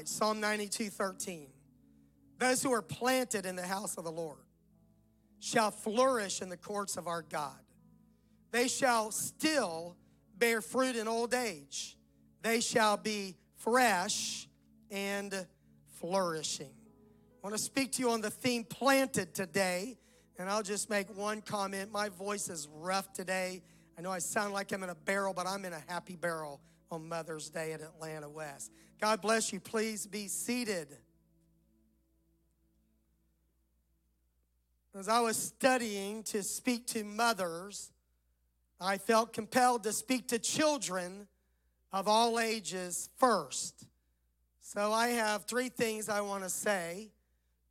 tonight Psalm 92 13. Those who are planted in the house of the Lord shall flourish in the courts of our God. They shall still bear fruit in old age. They shall be fresh and flourishing. I want to speak to you on the theme planted today, and I'll just make one comment. My voice is rough today. I know I sound like I'm in a barrel, but I'm in a happy barrel on Mother's Day at Atlanta West. God bless you. Please be seated. As I was studying to speak to mothers, I felt compelled to speak to children of all ages first. So I have three things I want to say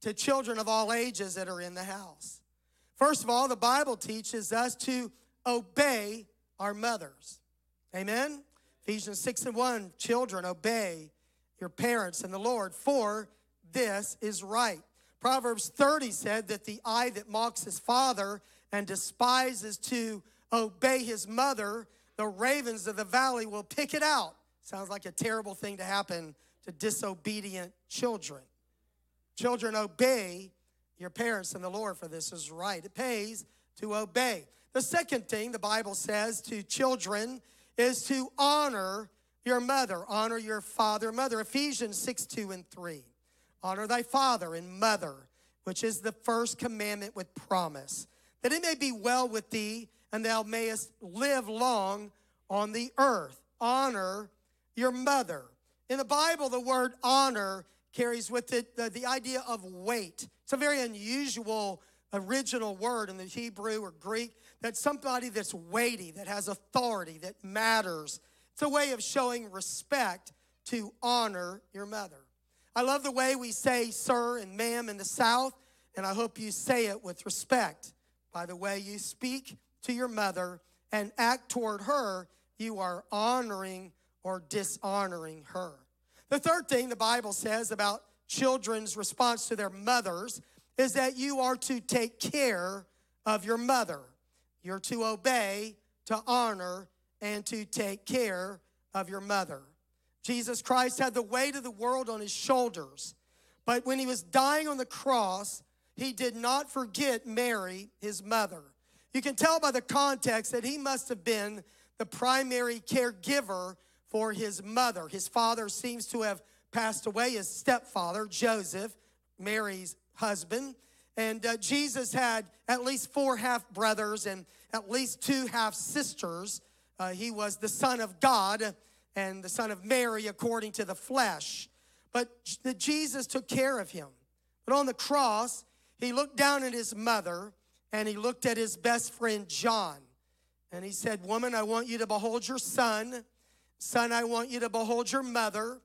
to children of all ages that are in the house. First of all, the Bible teaches us to obey our mothers. Amen? Ephesians 6 and 1 Children, obey your parents and the Lord, for this is right. Proverbs 30 said that the eye that mocks his father and despises to obey his mother, the ravens of the valley will pick it out. Sounds like a terrible thing to happen to disobedient children. Children, obey your parents and the Lord, for this is right. It pays to obey. The second thing the Bible says to children is to honor your mother, honor your father, mother. Ephesians 6 2 and 3. Honor thy father and mother, which is the first commandment with promise, that it may be well with thee and thou mayest live long on the earth. Honor your mother. In the Bible, the word honor carries with it the, the idea of weight. It's a very unusual original word in the Hebrew or Greek that somebody that's weighty, that has authority, that matters. It's a way of showing respect to honor your mother. I love the way we say sir and ma'am in the South, and I hope you say it with respect. By the way you speak to your mother and act toward her, you are honoring or dishonoring her. The third thing the Bible says about children's response to their mothers is that you are to take care of your mother. You're to obey, to honor, and to take care of your mother. Jesus Christ had the weight of the world on his shoulders, but when he was dying on the cross, he did not forget Mary, his mother. You can tell by the context that he must have been the primary caregiver for his mother. His father seems to have passed away, his stepfather, Joseph, Mary's husband. And uh, Jesus had at least four half brothers and at least two half sisters. Uh, he was the Son of God and the Son of Mary according to the flesh. But Jesus took care of him. But on the cross, he looked down at his mother and he looked at his best friend John. And he said, Woman, I want you to behold your son. Son, I want you to behold your mother.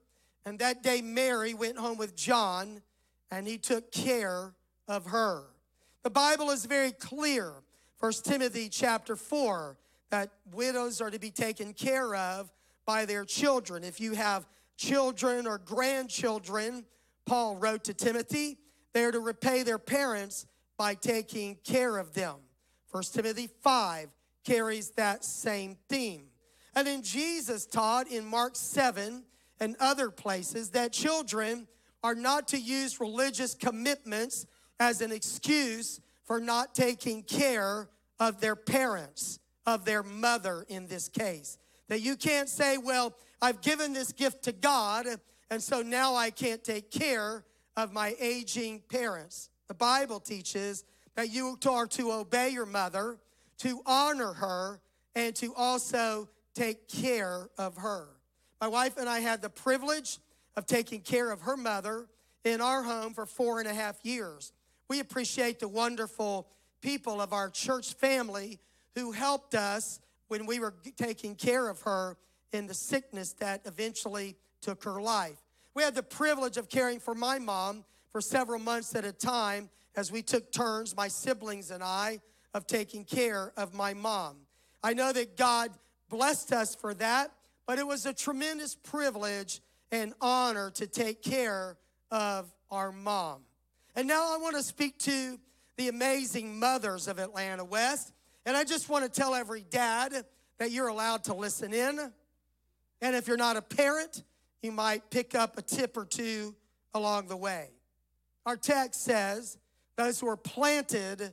And that day, Mary went home with John and he took care of her. The Bible is very clear. 1 Timothy chapter 4 that widows are to be taken care of by their children. If you have children or grandchildren, Paul wrote to Timothy, they're to repay their parents by taking care of them. 1 Timothy 5 carries that same theme. And then Jesus taught in Mark 7 and other places that children are not to use religious commitments as an excuse for not taking care of their parents, of their mother in this case. That you can't say, well, I've given this gift to God, and so now I can't take care of my aging parents. The Bible teaches that you are to obey your mother, to honor her, and to also take care of her. My wife and I had the privilege of taking care of her mother in our home for four and a half years. We appreciate the wonderful people of our church family who helped us when we were taking care of her in the sickness that eventually took her life. We had the privilege of caring for my mom for several months at a time as we took turns, my siblings and I, of taking care of my mom. I know that God blessed us for that, but it was a tremendous privilege and honor to take care of our mom. And now I want to speak to the amazing mothers of Atlanta West. And I just want to tell every dad that you're allowed to listen in. And if you're not a parent, you might pick up a tip or two along the way. Our text says, Those who are planted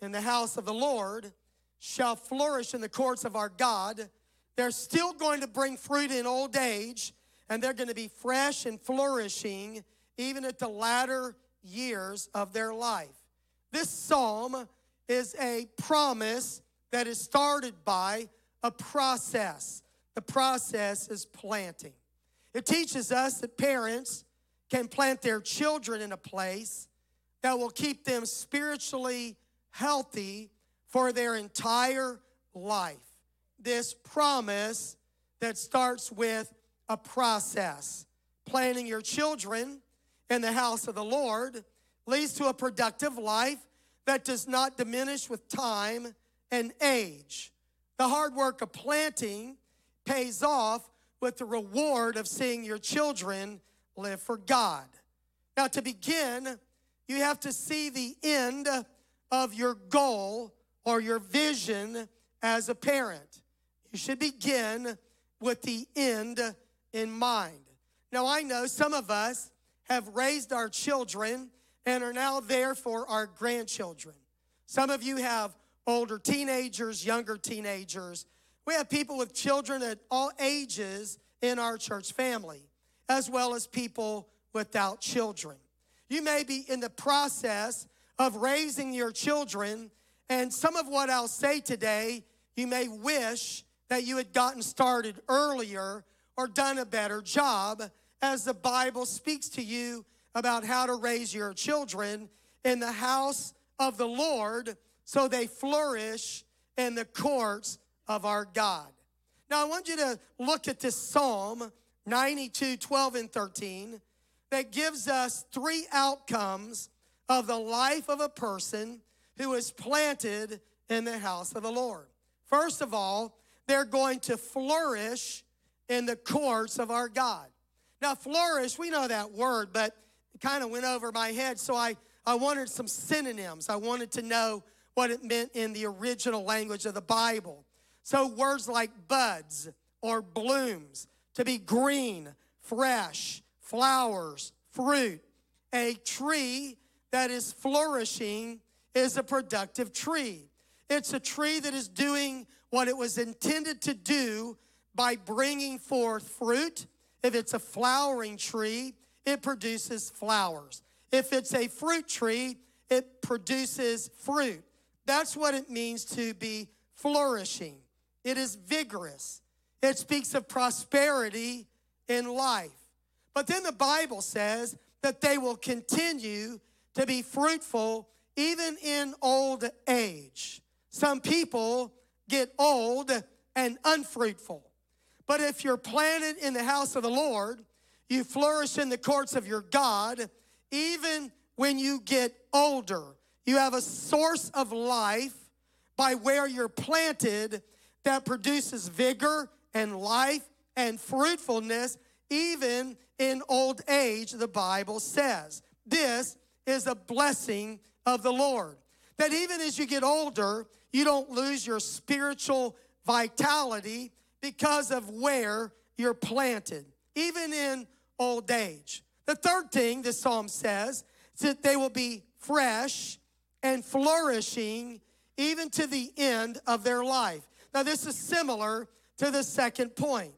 in the house of the Lord shall flourish in the courts of our God. They're still going to bring fruit in old age, and they're going to be fresh and flourishing even at the latter years of their life. This psalm is a promise that is started by a process. The process is planting. It teaches us that parents can plant their children in a place that will keep them spiritually healthy for their entire life. This promise that starts with a process. Planting your children in the house of the Lord leads to a productive life that does not diminish with time and age. The hard work of planting pays off with the reward of seeing your children live for God. Now, to begin, you have to see the end of your goal or your vision as a parent. You should begin with the end in mind. Now, I know some of us have raised our children and are now there for our grandchildren. Some of you have older teenagers, younger teenagers. We have people with children at all ages in our church family, as well as people without children. You may be in the process of raising your children, and some of what I'll say today, you may wish that you had gotten started earlier or done a better job as the Bible speaks to you about how to raise your children in the house of the Lord so they flourish in the courts of our God. Now, I want you to look at this Psalm 92, 12, and 13 that gives us three outcomes of the life of a person who is planted in the house of the Lord. First of all, they're going to flourish in the courts of our God. Now, flourish, we know that word, but it kind of went over my head, so I, I wanted some synonyms. I wanted to know what it meant in the original language of the Bible. So, words like buds or blooms, to be green, fresh, flowers, fruit. A tree that is flourishing is a productive tree. It's a tree that is doing what it was intended to do by bringing forth fruit if it's a flowering tree, it produces flowers. If it's a fruit tree, it produces fruit. That's what it means to be flourishing. It is vigorous. It speaks of prosperity in life. But then the Bible says that they will continue to be fruitful even in old age. Some people get old and unfruitful. But if you're planted in the house of the Lord, you flourish in the courts of your God, even when you get older. You have a source of life by where you're planted that produces vigor and life and fruitfulness, even in old age, the Bible says. This is a blessing of the Lord. That even as you get older, you don't lose your spiritual vitality because of where you're planted, even in old age. The third thing the psalm says is that they will be fresh and flourishing even to the end of their life. Now, this is similar to the second point.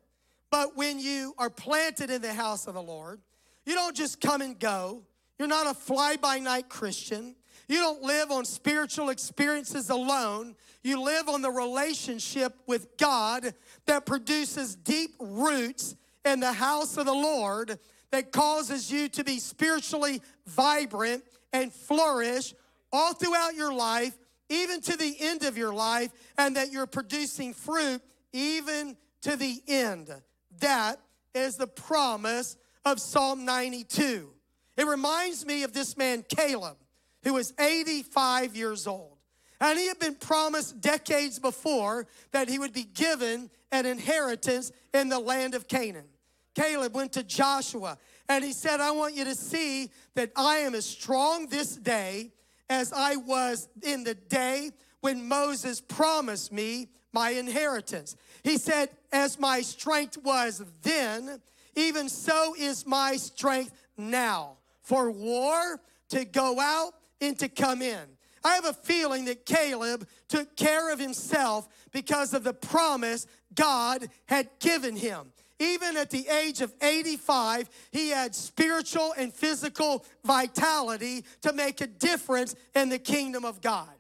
But when you are planted in the house of the Lord, you don't just come and go. You're not a fly by night Christian. You don't live on spiritual experiences alone. You live on the relationship with God that produces deep roots in the house of the Lord that causes you to be spiritually vibrant and flourish all throughout your life, even to the end of your life, and that you're producing fruit even to the end. That is the promise of Psalm 92. It reminds me of this man, Caleb who was 85 years old. And he had been promised decades before that he would be given an inheritance in the land of Canaan. Caleb went to Joshua and he said, I want you to see that I am as strong this day as I was in the day when Moses promised me my inheritance. He said, As my strength was then, even so is my strength now for war to go out and to come in. I have a feeling that Caleb took care of himself because of the promise God had given him. Even at the age of 85, he had spiritual and physical vitality to make a difference in the kingdom of God.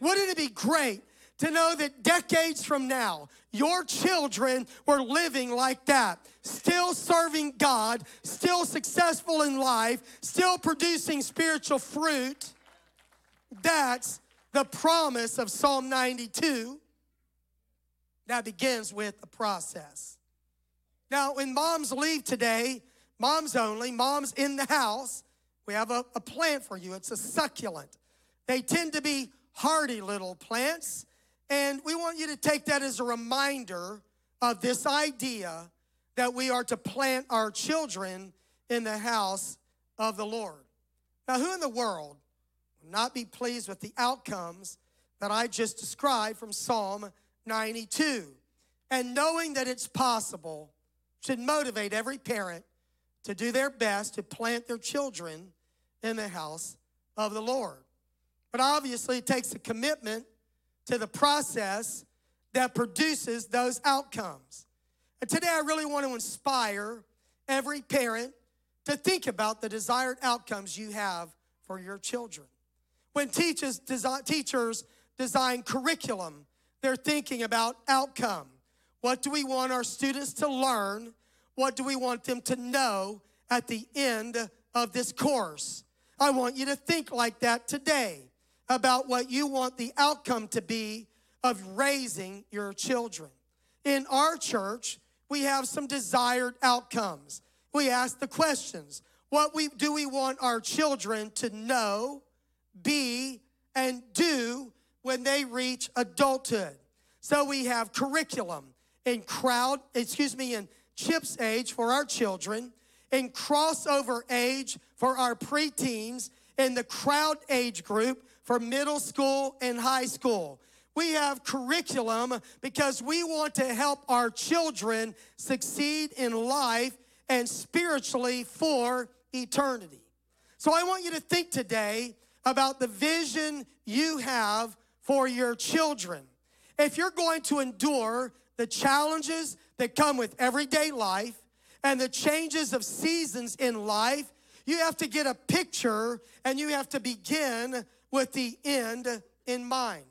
Wouldn't it be great to know that decades from now, your children were living like that, still serving God, still successful in life, still producing spiritual fruit? That's the promise of Psalm 92 that begins with a process. Now, when moms leave today, moms only, moms in the house, we have a, a plant for you. It's a succulent. They tend to be hardy little plants, and we want you to take that as a reminder of this idea that we are to plant our children in the house of the Lord. Now, who in the world will not be pleased with the outcomes that I just described from Psalm 92? And knowing that it's possible should motivate every parent to do their best to plant their children in the house of the Lord. But obviously, it takes a commitment to the process that produces those outcomes. And today, I really want to inspire every parent to think about the desired outcomes you have for your children. When teachers design, teachers design curriculum, they're thinking about outcome. What do we want our students to learn? What do we want them to know at the end of this course? I want you to think like that today about what you want the outcome to be of raising your children. In our church, we have some desired outcomes. We ask the questions What we, do we want our children to know, be, and do when they reach adulthood? So we have curriculum in crowd, excuse me, in CHIPS age for our children, in crossover age for our preteens, in the crowd age group for middle school and high school. We have curriculum because we want to help our children succeed in life and spiritually for eternity. So I want you to think today about the vision you have for your children. If you're going to endure the challenges that come with everyday life and the changes of seasons in life, you have to get a picture and you have to begin with the end in mind.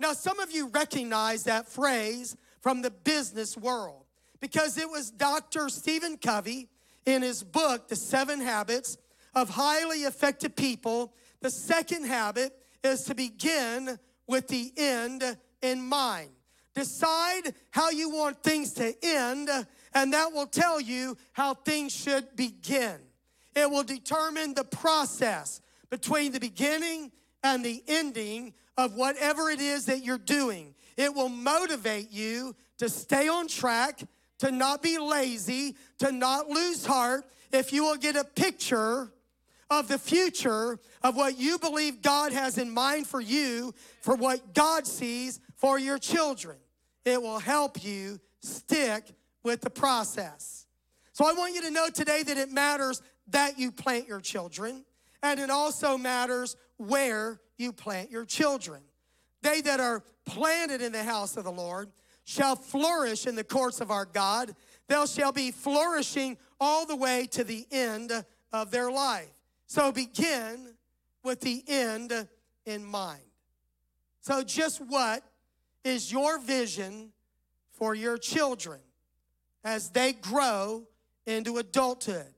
Now, some of you recognize that phrase from the business world because it was Dr. Stephen Covey in his book, The Seven Habits of Highly Effective People. The second habit is to begin with the end in mind. Decide how you want things to end, and that will tell you how things should begin. It will determine the process between the beginning and the ending of whatever it is that you're doing. It will motivate you to stay on track, to not be lazy, to not lose heart, if you will get a picture of the future of what you believe God has in mind for you, for what God sees for your children. It will help you stick with the process. So I want you to know today that it matters that you plant your children, and it also matters where you plant your children. They that are planted in the house of the Lord shall flourish in the courts of our God. They shall be flourishing all the way to the end of their life. So begin with the end in mind. So, just what is your vision for your children as they grow into adulthood?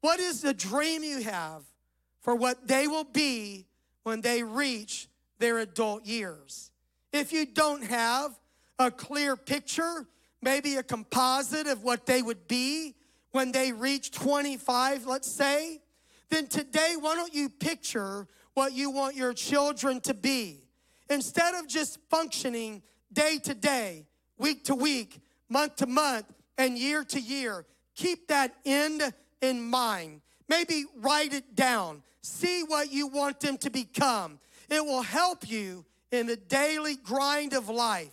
What is the dream you have for what they will be when they reach their adult years? If you don't have a clear picture, maybe a composite of what they would be when they reach 25, let's say, then today, why don't you picture what you want your children to be? Instead of just functioning day to day, week to week, month to month, and year to year, keep that end in mind. Maybe write it down. See what you want them to become. It will help you in the daily grind of life.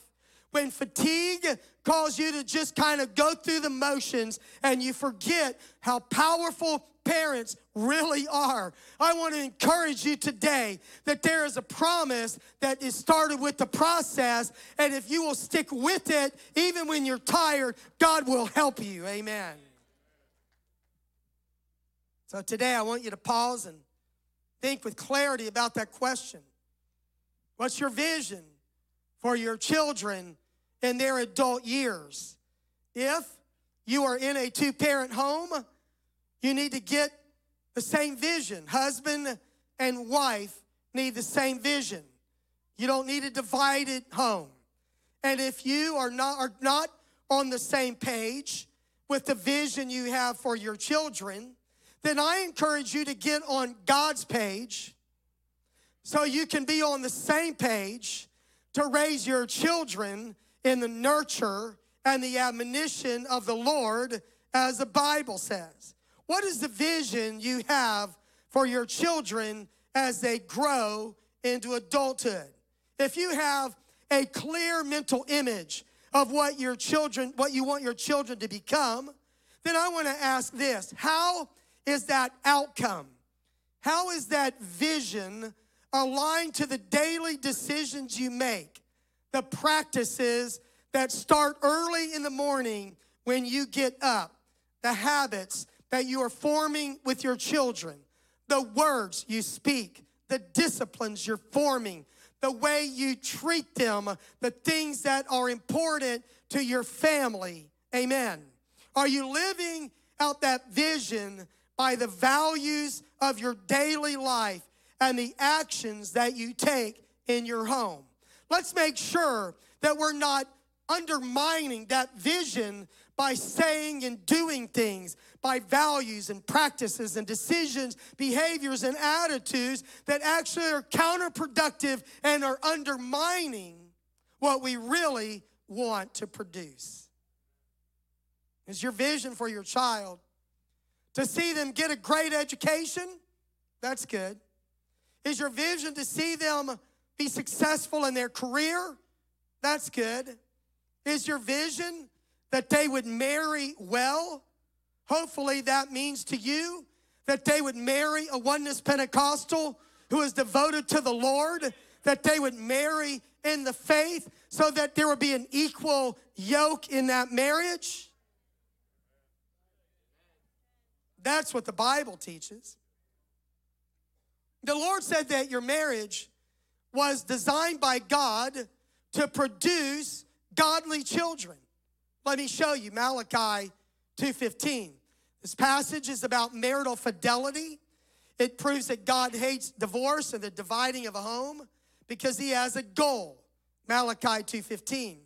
when fatigue cause you to just kind of go through the motions and you forget how powerful parents really are. I want to encourage you today that there is a promise that is started with the process, and if you will stick with it, even when you're tired, God will help you. Amen. So today I want you to pause and think with clarity about that question. What's your vision for your children in their adult years. If you are in a two parent home, you need to get the same vision. Husband and wife need the same vision. You don't need a divided home. And if you are not, are not on the same page with the vision you have for your children, then I encourage you to get on God's page so you can be on the same page to raise your children in the nurture and the admonition of the Lord, as the Bible says. What is the vision you have for your children as they grow into adulthood? If you have a clear mental image of what your children, what you want your children to become, then I want to ask this How is that outcome? How is that vision aligned to the daily decisions you make? the practices that start early in the morning when you get up, the habits that you are forming with your children, the words you speak, the disciplines you're forming, the way you treat them, the things that are important to your family. Amen. Are you living out that vision by the values of your daily life and the actions that you take in your home? Let's make sure that we're not undermining that vision by saying and doing things, by values and practices and decisions, behaviors and attitudes that actually are counterproductive and are undermining what we really want to produce. Is your vision for your child to see them get a great education? That's good. Is your vision to see them be successful in their career? That's good. Is your vision that they would marry well? Hopefully, that means to you that they would marry a oneness Pentecostal who is devoted to the Lord, that they would marry in the faith so that there would be an equal yoke in that marriage. That's what the Bible teaches. The Lord said that your marriage was designed by God to produce godly children. Let me show you Malachi 2:15. This passage is about marital fidelity. It proves that God hates divorce and the dividing of a home because he has a goal. Malachi 2:15.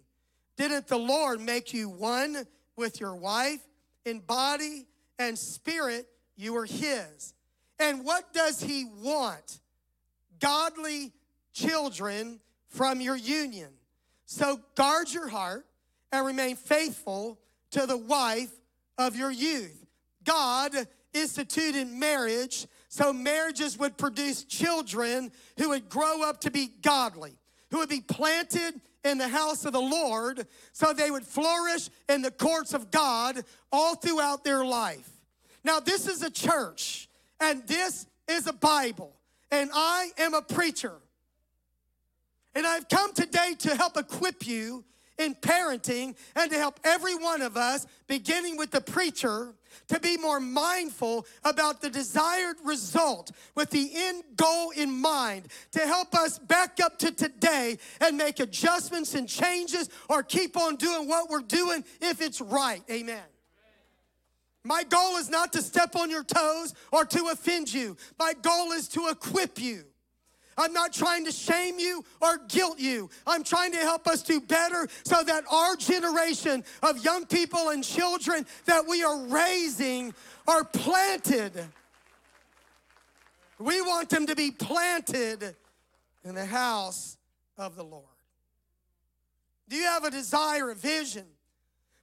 Didn't the Lord make you one with your wife in body and spirit you are his? And what does he want? Godly children from your union. So guard your heart and remain faithful to the wife of your youth. God instituted marriage so marriages would produce children who would grow up to be godly, who would be planted in the house of the Lord so they would flourish in the courts of God all throughout their life. Now, this is a church and this is a Bible, and I am a preacher. And I've come today to help equip you in parenting and to help every one of us, beginning with the preacher, to be more mindful about the desired result with the end goal in mind to help us back up to today and make adjustments and changes or keep on doing what we're doing if it's right. Amen. My goal is not to step on your toes or to offend you. My goal is to equip you. I'm not trying to shame you or guilt you. I'm trying to help us do better so that our generation of young people and children that we are raising are planted. We want them to be planted in the house of the Lord. Do you have a desire, a vision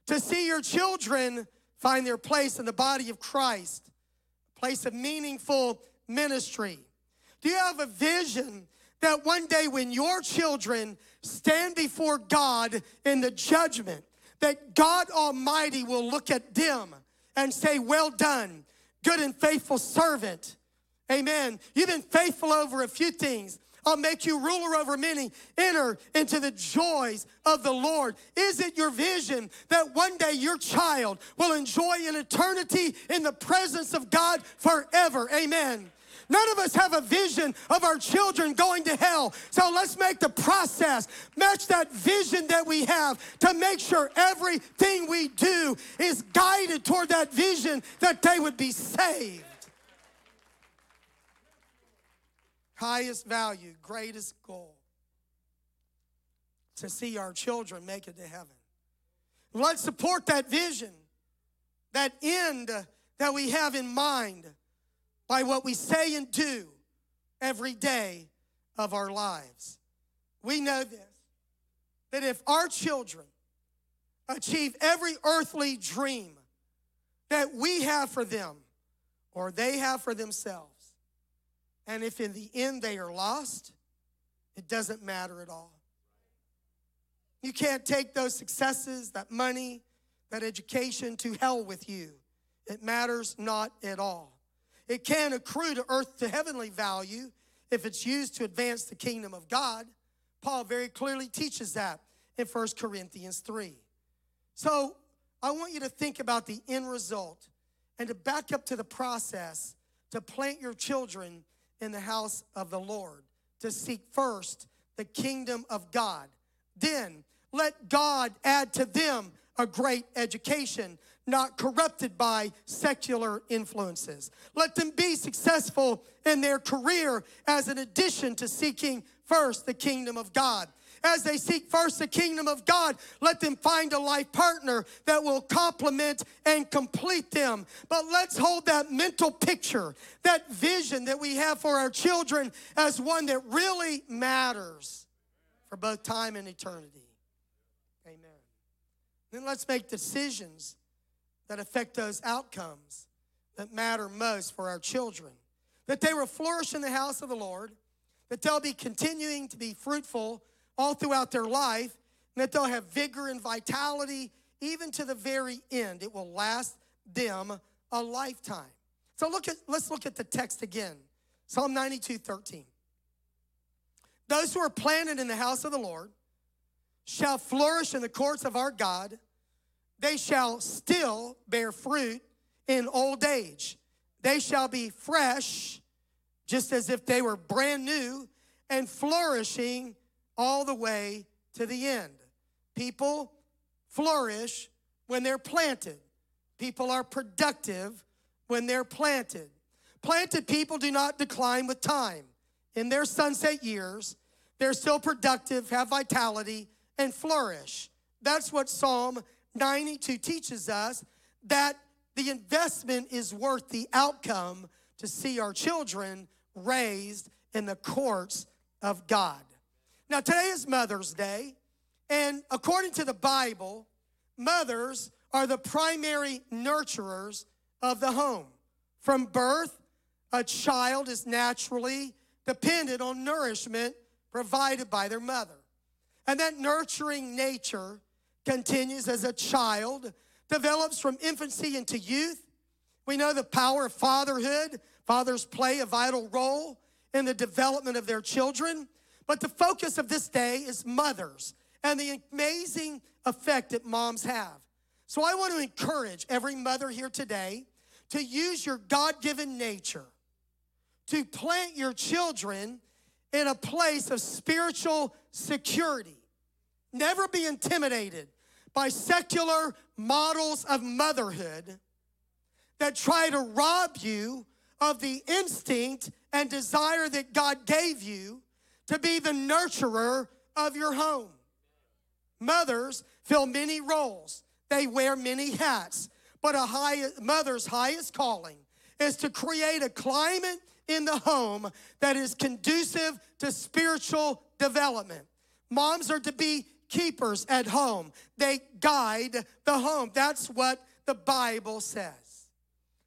to see your children find their place in the body of Christ, a place of meaningful ministry? Do you have a vision that one day when your children stand before God in the judgment, that God Almighty will look at them and say, Well done, good and faithful servant. Amen. You've been faithful over a few things. I'll make you ruler over many. Enter into the joys of the Lord. Is it your vision that one day your child will enjoy an eternity in the presence of God forever? Amen. None of us have a vision of our children going to hell. So let's make the process match that vision that we have to make sure everything we do is guided toward that vision that they would be saved. Highest value, greatest goal to see our children make it to heaven. Let's support that vision, that end that we have in mind by what we say and do every day of our lives. We know this that if our children achieve every earthly dream that we have for them or they have for themselves, and if in the end they are lost, it doesn't matter at all. You can't take those successes, that money, that education to hell with you. It matters not at all. It can accrue to earth to heavenly value if it's used to advance the kingdom of God. Paul very clearly teaches that in 1 Corinthians 3. So I want you to think about the end result and to back up to the process to plant your children in the house of the Lord, to seek first the kingdom of God. Then let God add to them a great education not corrupted by secular influences. Let them be successful in their career as an addition to seeking first the kingdom of God. As they seek first the kingdom of God, let them find a life partner that will complement and complete them. But let's hold that mental picture, that vision that we have for our children as one that really matters for both time and eternity. Amen. Then let's make decisions that affect those outcomes that matter most for our children. That they will flourish in the house of the Lord, that they'll be continuing to be fruitful all throughout their life, and that they'll have vigor and vitality even to the very end. It will last them a lifetime. So look at let's look at the text again. Psalm 92, 13. Those who are planted in the house of the Lord shall flourish in the courts of our God they shall still bear fruit in old age. They shall be fresh, just as if they were brand new, and flourishing all the way to the end. People flourish when they're planted, people are productive when they're planted. Planted people do not decline with time. In their sunset years, they're still productive, have vitality, and flourish. That's what Psalm 92 teaches us that the investment is worth the outcome to see our children raised in the courts of God. Now, today is Mother's Day, and according to the Bible, mothers are the primary nurturers of the home. From birth, a child is naturally dependent on nourishment provided by their mother. And that nurturing nature continues as a child, develops from infancy into youth. We know the power of fatherhood. Fathers play a vital role in the development of their children. But the focus of this day is mothers and the amazing effect that moms have. So I want to encourage every mother here today to use your God given nature to plant your children in a place of spiritual security. Never be intimidated by secular models of motherhood that try to rob you of the instinct and desire that God gave you to be the nurturer of your home. Mothers fill many roles, they wear many hats, but a high, mother's highest calling is to create a climate in the home that is conducive to spiritual development. Moms are to be keepers at home, they guide the home. That's what the Bible says.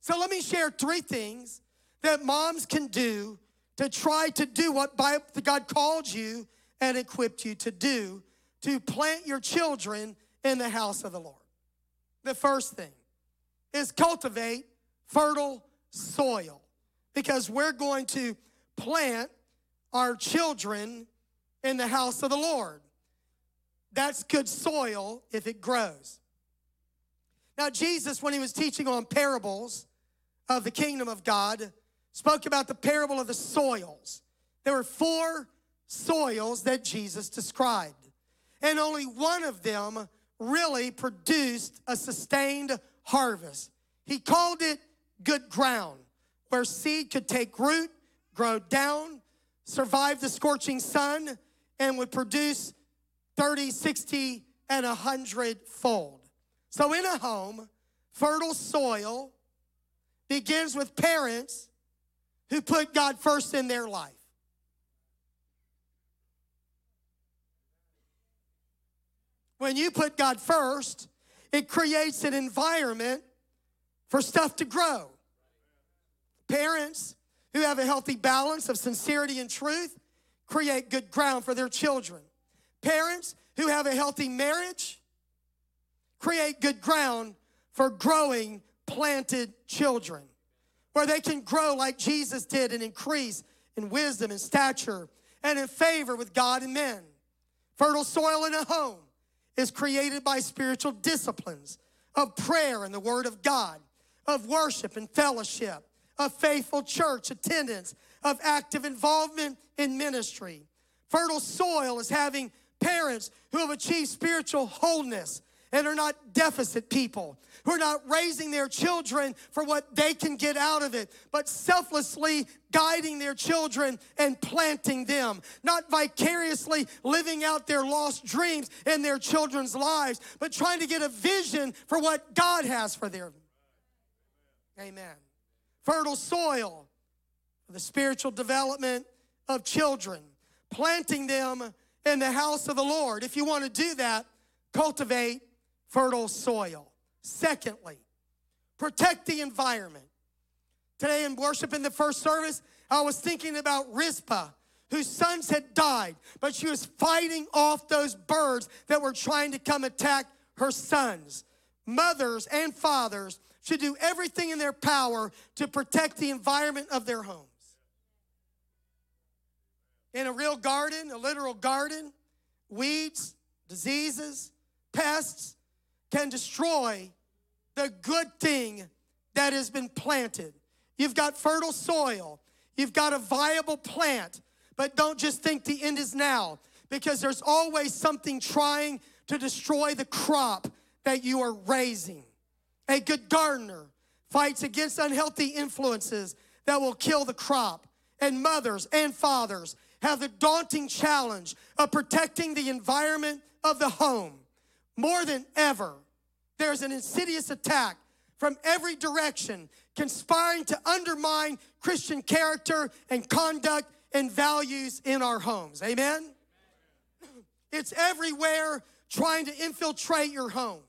So let me share three things that moms can do to try to do what God called you and equipped you to do to plant your children in the house of the Lord. The first thing is cultivate fertile soil because we're going to plant our children in the house of the Lord. That's good soil if it grows. Now, Jesus, when he was teaching on parables of the kingdom of God, spoke about the parable of the soils. There were four soils that Jesus described, and only one of them really produced a sustained harvest. He called it good ground, where seed could take root, grow down, survive the scorching sun, and would produce 30, 60, and 100 fold. So, in a home, fertile soil begins with parents who put God first in their life. When you put God first, it creates an environment for stuff to grow. Parents who have a healthy balance of sincerity and truth create good ground for their children. Parents who have a healthy marriage create good ground for growing planted children, where they can grow like Jesus did and increase in wisdom and stature and in favor with God and men. Fertile soil in a home is created by spiritual disciplines of prayer and the Word of God, of worship and fellowship, of faithful church attendance, of active involvement in ministry. Fertile soil is having parents who have achieved spiritual wholeness and are not deficit people, who are not raising their children for what they can get out of it, but selflessly guiding their children and planting them, not vicariously living out their lost dreams in their children's lives, but trying to get a vision for what God has for them. Amen. Fertile soil for the spiritual development of children, planting them in the house of the Lord. If you want to do that, cultivate fertile soil. Secondly, protect the environment. Today in worship in the first service, I was thinking about Rizpah, whose sons had died, but she was fighting off those birds that were trying to come attack her sons. Mothers and fathers should do everything in their power to protect the environment of their homes. In a real garden, a literal garden, weeds, diseases, pests, can destroy the good thing that has been planted. You've got fertile soil, you've got a viable plant, but don't just think the end is now because there's always something trying to destroy the crop that you are raising. A good gardener fights against unhealthy influences that will kill the crop. And mothers and fathers have the daunting challenge of protecting the environment of the home more than ever, there's an insidious attack from every direction conspiring to undermine Christian character and conduct and values in our homes. Amen? It's everywhere trying to infiltrate your home.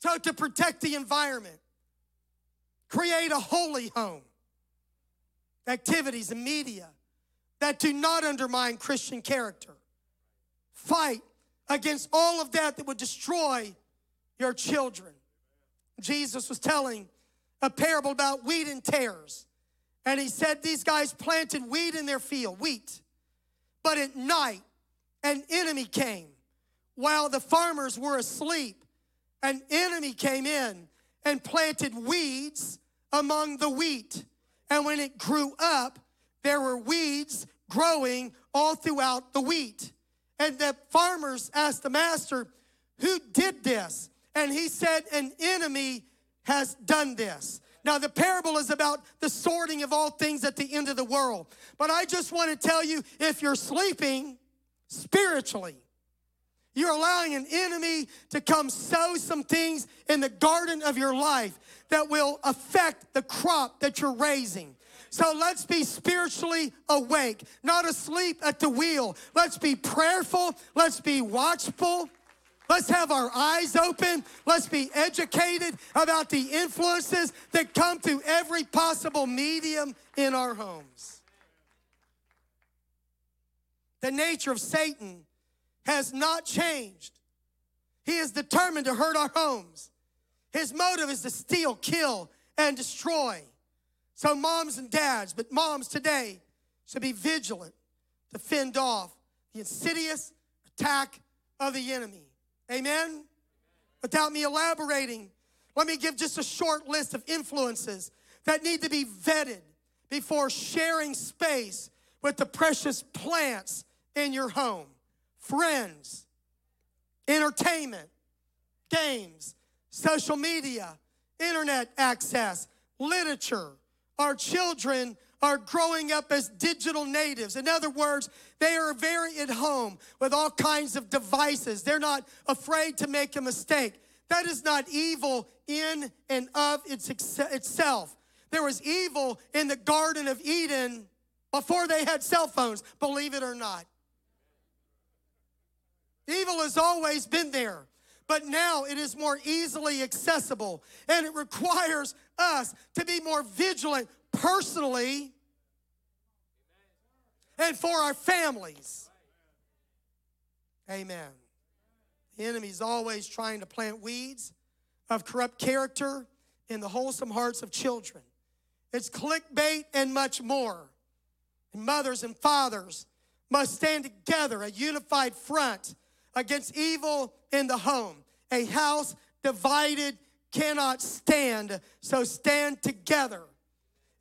So, to protect the environment, create a holy home. Activities and media that do not undermine Christian character. Fight against all of that that would destroy your children. Jesus was telling a parable about wheat and tares. And he said these guys planted wheat in their field, wheat. But at night, an enemy came while the farmers were asleep. An enemy came in and planted weeds among the wheat. And when it grew up, there were weeds growing all throughout the wheat. And the farmers asked the master, Who did this? And he said, An enemy has done this. Now, the parable is about the sorting of all things at the end of the world. But I just want to tell you if you're sleeping spiritually, you're allowing an enemy to come sow some things in the garden of your life that will affect the crop that you're raising. So let's be spiritually awake, not asleep at the wheel. Let's be prayerful. Let's be watchful. Let's have our eyes open. Let's be educated about the influences that come through every possible medium in our homes. The nature of Satan has not changed. He is determined to hurt our homes. His motive is to steal, kill, and destroy. So, moms and dads, but moms today should be vigilant to fend off the insidious attack of the enemy. Amen? Without me elaborating, let me give just a short list of influences that need to be vetted before sharing space with the precious plants in your home friends, entertainment, games, social media, internet access, literature. Our children are growing up as digital natives. In other words, they are very at home with all kinds of devices. They're not afraid to make a mistake. That is not evil in and of its itself. There was evil in the Garden of Eden before they had cell phones, believe it or not. Evil has always been there, but now it is more easily accessible and it requires us to be more vigilant personally and for our families. Amen. The enemy's always trying to plant weeds of corrupt character in the wholesome hearts of children. It's clickbait and much more. And mothers and fathers must stand together, a unified front against evil in the home. A house divided cannot stand, so stand together.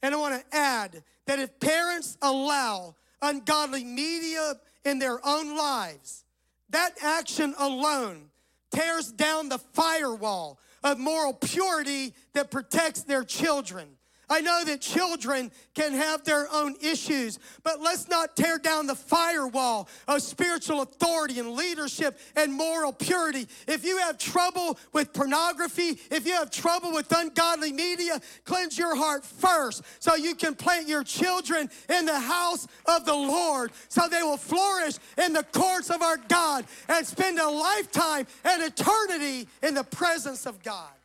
And I want to add that if parents allow ungodly media in their own lives, that action alone tears down the firewall of moral purity that protects their children. I know that children can have their own issues, but let's not tear down the firewall of spiritual authority and leadership and moral purity. If you have trouble with pornography, if you have trouble with ungodly media, cleanse your heart first so you can plant your children in the house of the Lord so they will flourish in the courts of our God and spend a lifetime and eternity in the presence of God.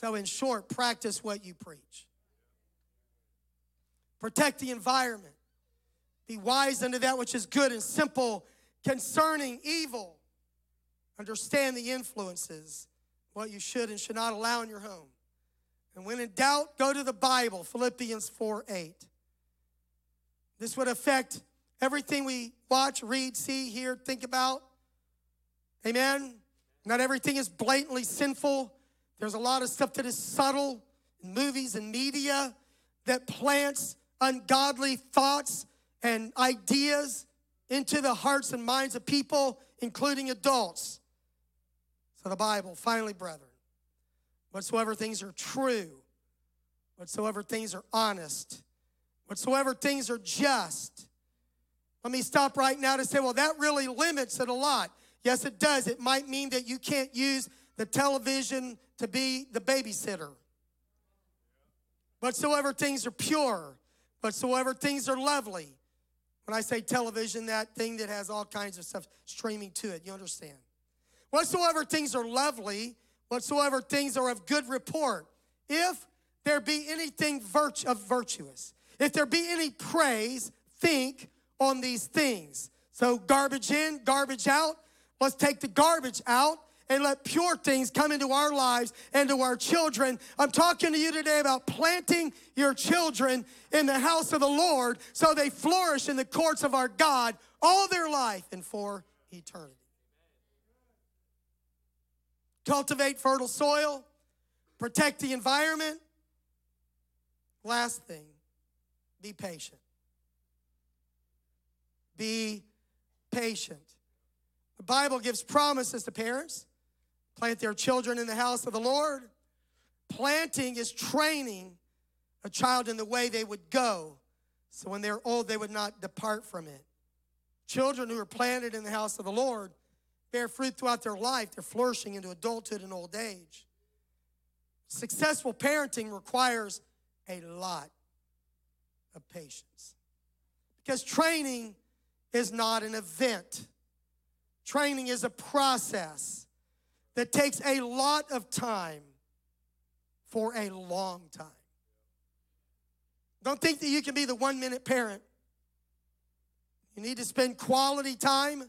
So, in short, practice what you preach. Protect the environment. Be wise unto that which is good and simple concerning evil. Understand the influences, what you should and should not allow in your home. And when in doubt, go to the Bible, Philippians 4 8. This would affect everything we watch, read, see, hear, think about. Amen. Not everything is blatantly sinful. There's a lot of stuff that is subtle in movies and media that plants ungodly thoughts and ideas into the hearts and minds of people, including adults. So, the Bible, finally, brethren, whatsoever things are true, whatsoever things are honest, whatsoever things are just. Let me stop right now to say, well, that really limits it a lot. Yes, it does. It might mean that you can't use the television to be the babysitter. Whatsoever things are pure, whatsoever things are lovely. When I say television, that thing that has all kinds of stuff streaming to it, you understand. Whatsoever things are lovely, whatsoever things are of good report, if there be anything of virtuous, if there be any praise, think on these things. So, garbage in, garbage out. Let's take the garbage out and let pure things come into our lives and to our children. I'm talking to you today about planting your children in the house of the Lord so they flourish in the courts of our God all their life and for eternity. Cultivate fertile soil, protect the environment. Last thing, be patient. Be patient. The Bible gives promises to parents plant their children in the house of the Lord. Planting is training a child in the way they would go, so when they're old, they would not depart from it. Children who are planted in the house of the Lord bear fruit throughout their life. They're flourishing into adulthood and old age. Successful parenting requires a lot of patience because training is not an event. Training is a process that takes a lot of time for a long time. Don't think that you can be the one minute parent. You need to spend quality time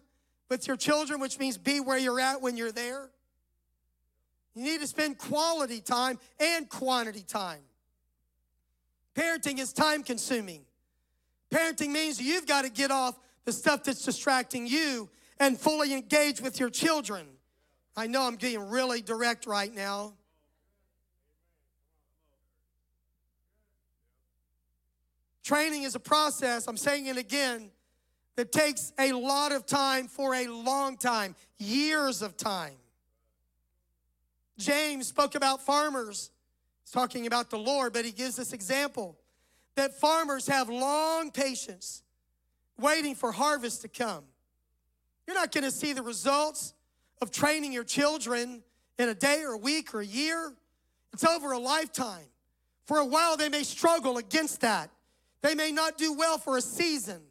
with your children, which means be where you're at when you're there. You need to spend quality time and quantity time. Parenting is time consuming. Parenting means you've got to get off the stuff that's distracting you and fully engage with your children. I know I'm getting really direct right now. Training is a process, I'm saying it again, that takes a lot of time for a long time, years of time. James spoke about farmers. He's talking about the Lord, but he gives this example that farmers have long patience waiting for harvest to come. You're not going to see the results of training your children in a day or a week or a year. It's over a lifetime. For a while, they may struggle against that. They may not do well for a season.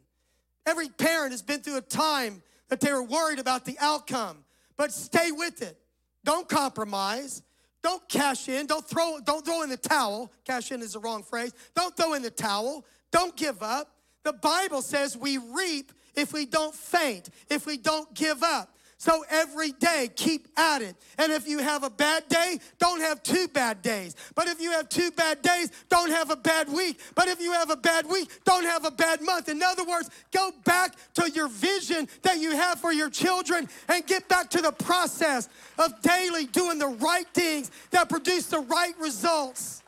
Every parent has been through a time that they were worried about the outcome, but stay with it. Don't compromise. Don't cash in. Don't throw, don't throw in the towel. Cash in is the wrong phrase. Don't throw in the towel. Don't give up. The Bible says we reap if we don't faint, if we don't give up. So every day, keep at it. And if you have a bad day, don't have two bad days. But if you have two bad days, don't have a bad week. But if you have a bad week, don't have a bad month. In other words, go back to your vision that you have for your children and get back to the process of daily doing the right things that produce the right results.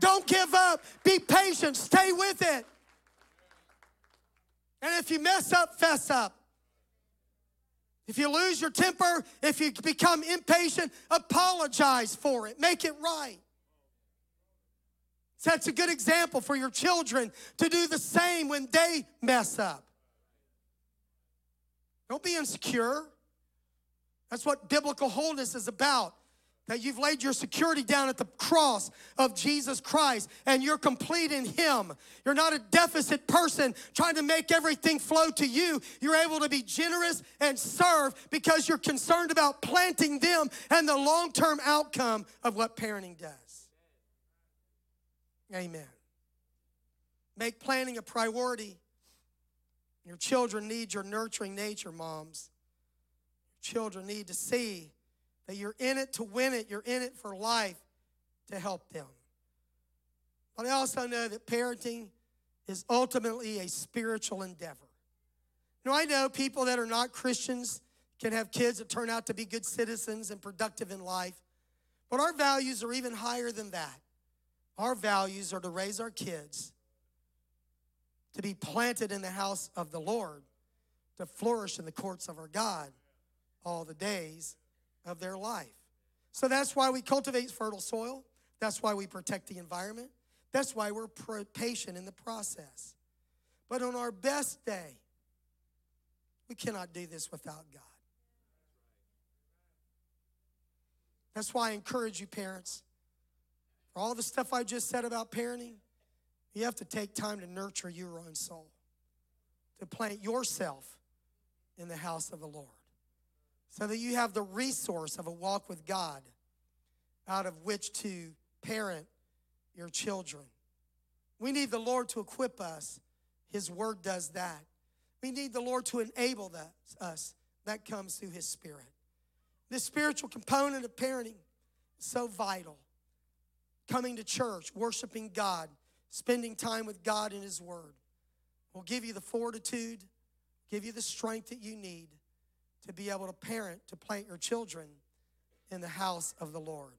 Don't give up. Be patient. Stay with it. And if you mess up, fess up. If you lose your temper, if you become impatient, apologize for it. Make it right. So a good example for your children to do the same when they mess up. Don't be insecure. That's what biblical wholeness is about that you've laid your security down at the cross of Jesus Christ and you're complete in Him. You're not a deficit person trying to make everything flow to you. You're able to be generous and serve because you're concerned about planting them and the long term outcome of what parenting does. Amen. Make planning a priority. Your children need your nurturing nature, moms. Children need to see that you're in it to win it, you're in it for life to help them. But I also know that parenting is ultimately a spiritual endeavor. Now, I know people that are not Christians can have kids that turn out to be good citizens and productive in life, but our values are even higher than that. Our values are to raise our kids to be planted in the house of the Lord, to flourish in the courts of our God all the days of their life. So that's why we cultivate fertile soil. That's why we protect the environment. That's why we're patient in the process. But on our best day, we cannot do this without God. That's why I encourage you, parents, for all the stuff I just said about parenting, you have to take time to nurture your own soul, to plant yourself in the house of the Lord so that you have the resource of a walk with God out of which to parent your children. We need the Lord to equip us. His word does that. We need the Lord to enable that, us. That comes through His Spirit. This spiritual component of parenting is so vital. Coming to church, worshiping God, spending time with God in His Word will give you the fortitude, give you the strength that you need to be able to parent, to plant your children in the house of the Lord.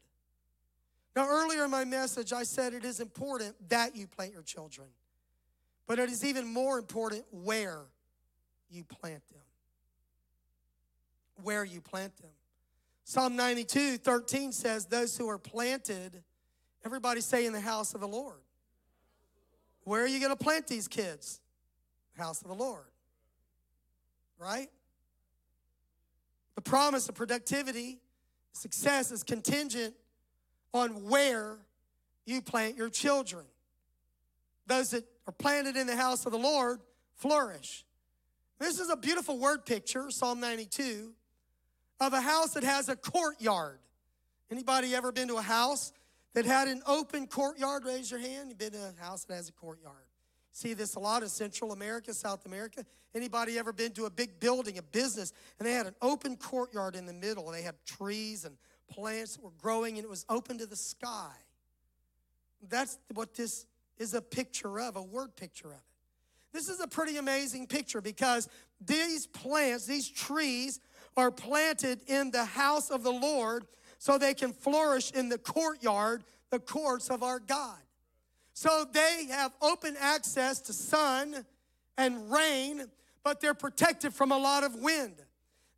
Now, earlier in my message, I said it is important that you plant your children, but it is even more important where you plant them. Where you plant them. Psalm 92 13 says, Those who are planted, everybody say in the house of the Lord. Where are you going to plant these kids? House of the Lord. Right? The promise of productivity, success is contingent on where you plant your children. Those that are planted in the house of the Lord flourish. This is a beautiful word picture, Psalm 92, of a house that has a courtyard. Anybody ever been to a house that had an open courtyard? Raise your hand. You've been to a house that has a courtyard. See this a lot in Central America, South America. Anybody ever been to a big building, a business, and they had an open courtyard in the middle? and They had trees and plants that were growing, and it was open to the sky. That's what this is a picture of, a word picture of it. This is a pretty amazing picture because these plants, these trees, are planted in the house of the Lord so they can flourish in the courtyard, the courts of our God. So they have open access to sun and rain, but they're protected from a lot of wind.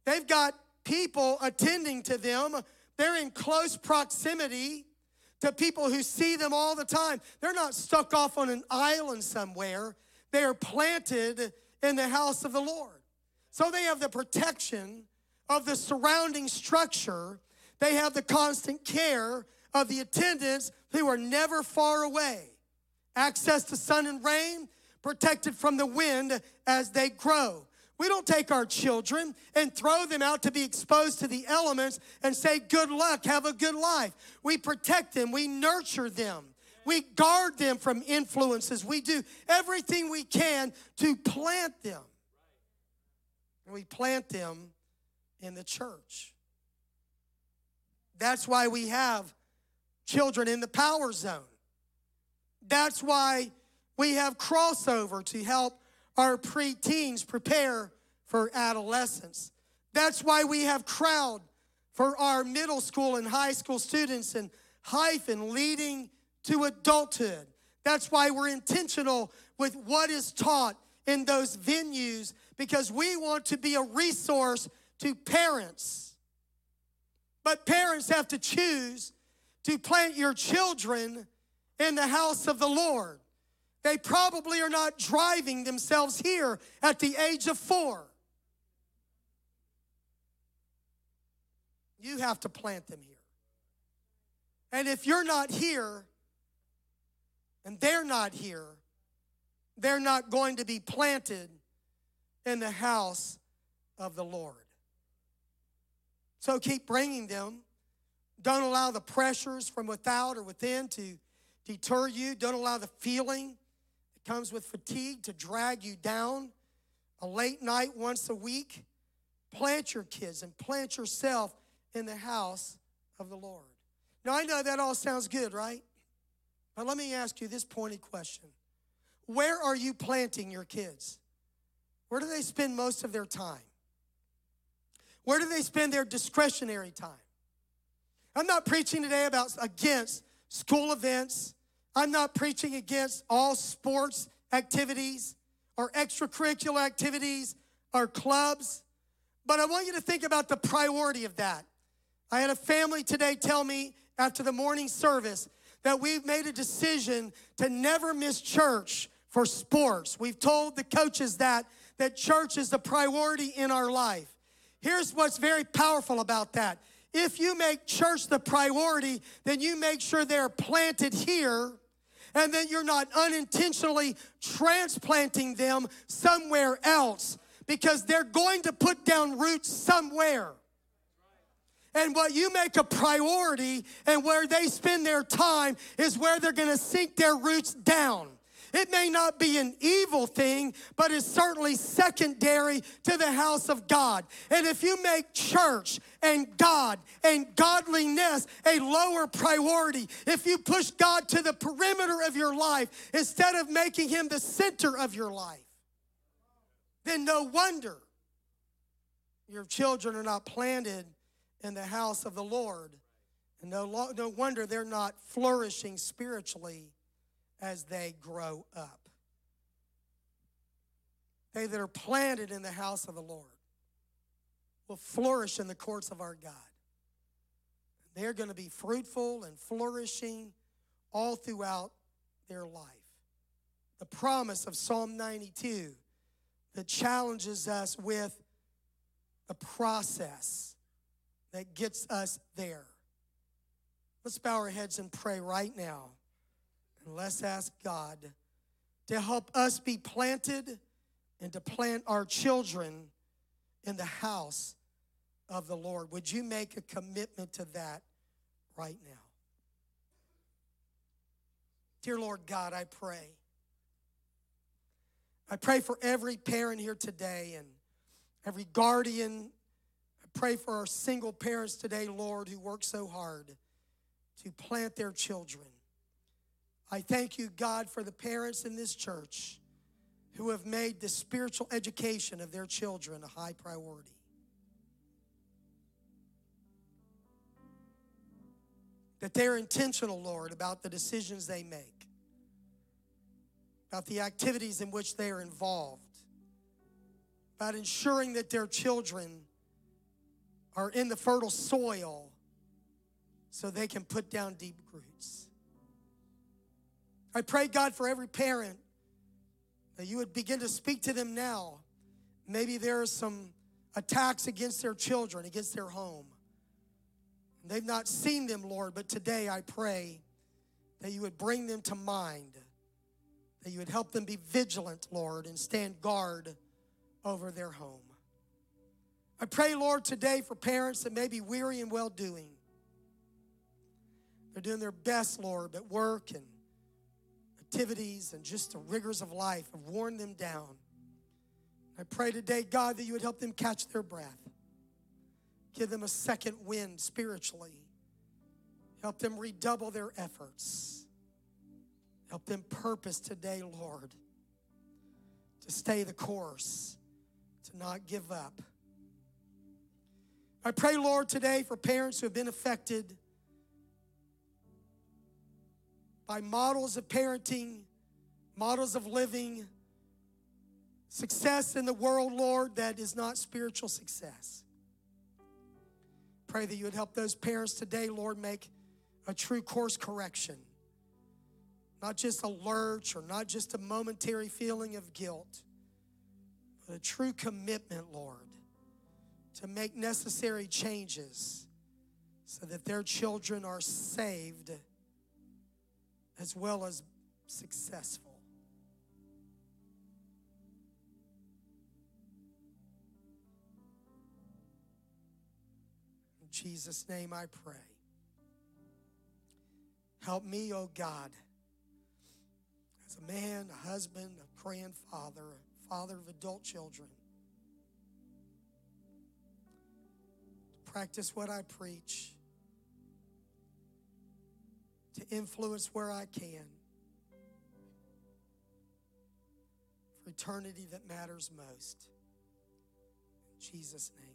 They've got people attending to them. They're in close proximity to people who see them all the time. They're not stuck off on an island somewhere. They are planted in the house of the Lord. So they have the protection of the surrounding structure. They have the constant care of the attendants who are never far away. Access to sun and rain, protected from the wind as they grow. We don't take our children and throw them out to be exposed to the elements and say, Good luck, have a good life. We protect them, we nurture them, we guard them from influences. We do everything we can to plant them. And we plant them in the church. That's why we have children in the power zone. That's why we have crossover to help our preteens prepare for adolescence. That's why we have crowd for our middle school and high school students and hyphen leading to adulthood. That's why we're intentional with what is taught in those venues because we want to be a resource to parents. But parents have to choose to plant your children in the house of the Lord. They probably are not driving themselves here at the age of four. You have to plant them here. And if you're not here and they're not here, they're not going to be planted in the house of the Lord. So keep bringing them. Don't allow the pressures from without or within to deter you. Don't allow the feeling that comes with fatigue to drag you down. A late night once a week. Plant your kids and plant yourself in the house of the Lord. Now, I know that all sounds good, right? But let me ask you this pointed question Where are you planting your kids? Where do they spend most of their time? Where do they spend their discretionary time? I'm not preaching today about against school events. I'm not preaching against all sports activities or extracurricular activities or clubs. But I want you to think about the priority of that. I had a family today tell me after the morning service that we've made a decision to never miss church for sports. We've told the coaches that that church is the priority in our life. Here's what's very powerful about that. If you make church the priority, then you make sure they're planted here and then you're not unintentionally transplanting them somewhere else because they're going to put down roots somewhere. And what you make a priority and where they spend their time is where they're going to sink their roots down. It may not be an evil thing, but it's certainly secondary to the house of God. And if you make church and God and godliness a lower priority, if you push God to the perimeter of your life instead of making him the center of your life, then no wonder your children are not planted in the house of the Lord. And no, no wonder they're not flourishing spiritually as they grow up. They that are planted in the house of the Lord will flourish in the courts of our God. They're going to be fruitful and flourishing all throughout their life. The promise of Psalm 92 that challenges us with the process that gets us there. Let's bow our heads and pray right now. Let's ask God to help us be planted and to plant our children in the house of the Lord. Would you make a commitment to that right now? Dear Lord God, I pray. I pray for every parent here today and every guardian. I pray for our single parents today, Lord, who work so hard to plant their children. I thank you, God, for the parents in this church who have made the spiritual education of their children a high priority. That they're intentional, Lord, about the decisions they make, about the activities in which they are involved, about ensuring that their children are in the fertile soil so they can put down deep roots. I pray, God, for every parent that you would begin to speak to them now. Maybe there are some attacks against their children, against their home. They've not seen them, Lord, but today I pray that you would bring them to mind, that you would help them be vigilant, Lord, and stand guard over their home. I pray, Lord, today for parents that may be weary and well doing. They're doing their best, Lord, but work and activities and just the rigors of life have worn them down. I pray today, God, that you would help them catch their breath. Give them a second wind spiritually. Help them redouble their efforts. Help them purpose today, Lord, to stay the course, to not give up. I pray, Lord, today for parents who have been affected by models of parenting, models of living, success in the world, Lord, that is not spiritual success. Pray that you would help those parents today, Lord, make a true course correction. Not just a lurch or not just a momentary feeling of guilt, but a true commitment, Lord, to make necessary changes so that their children are saved as well as successful. In Jesus' name I pray. Help me, oh God, as a man, a husband, a grandfather, a father of adult children, to practice what I preach to influence where I can for eternity that matters most. In Jesus' name.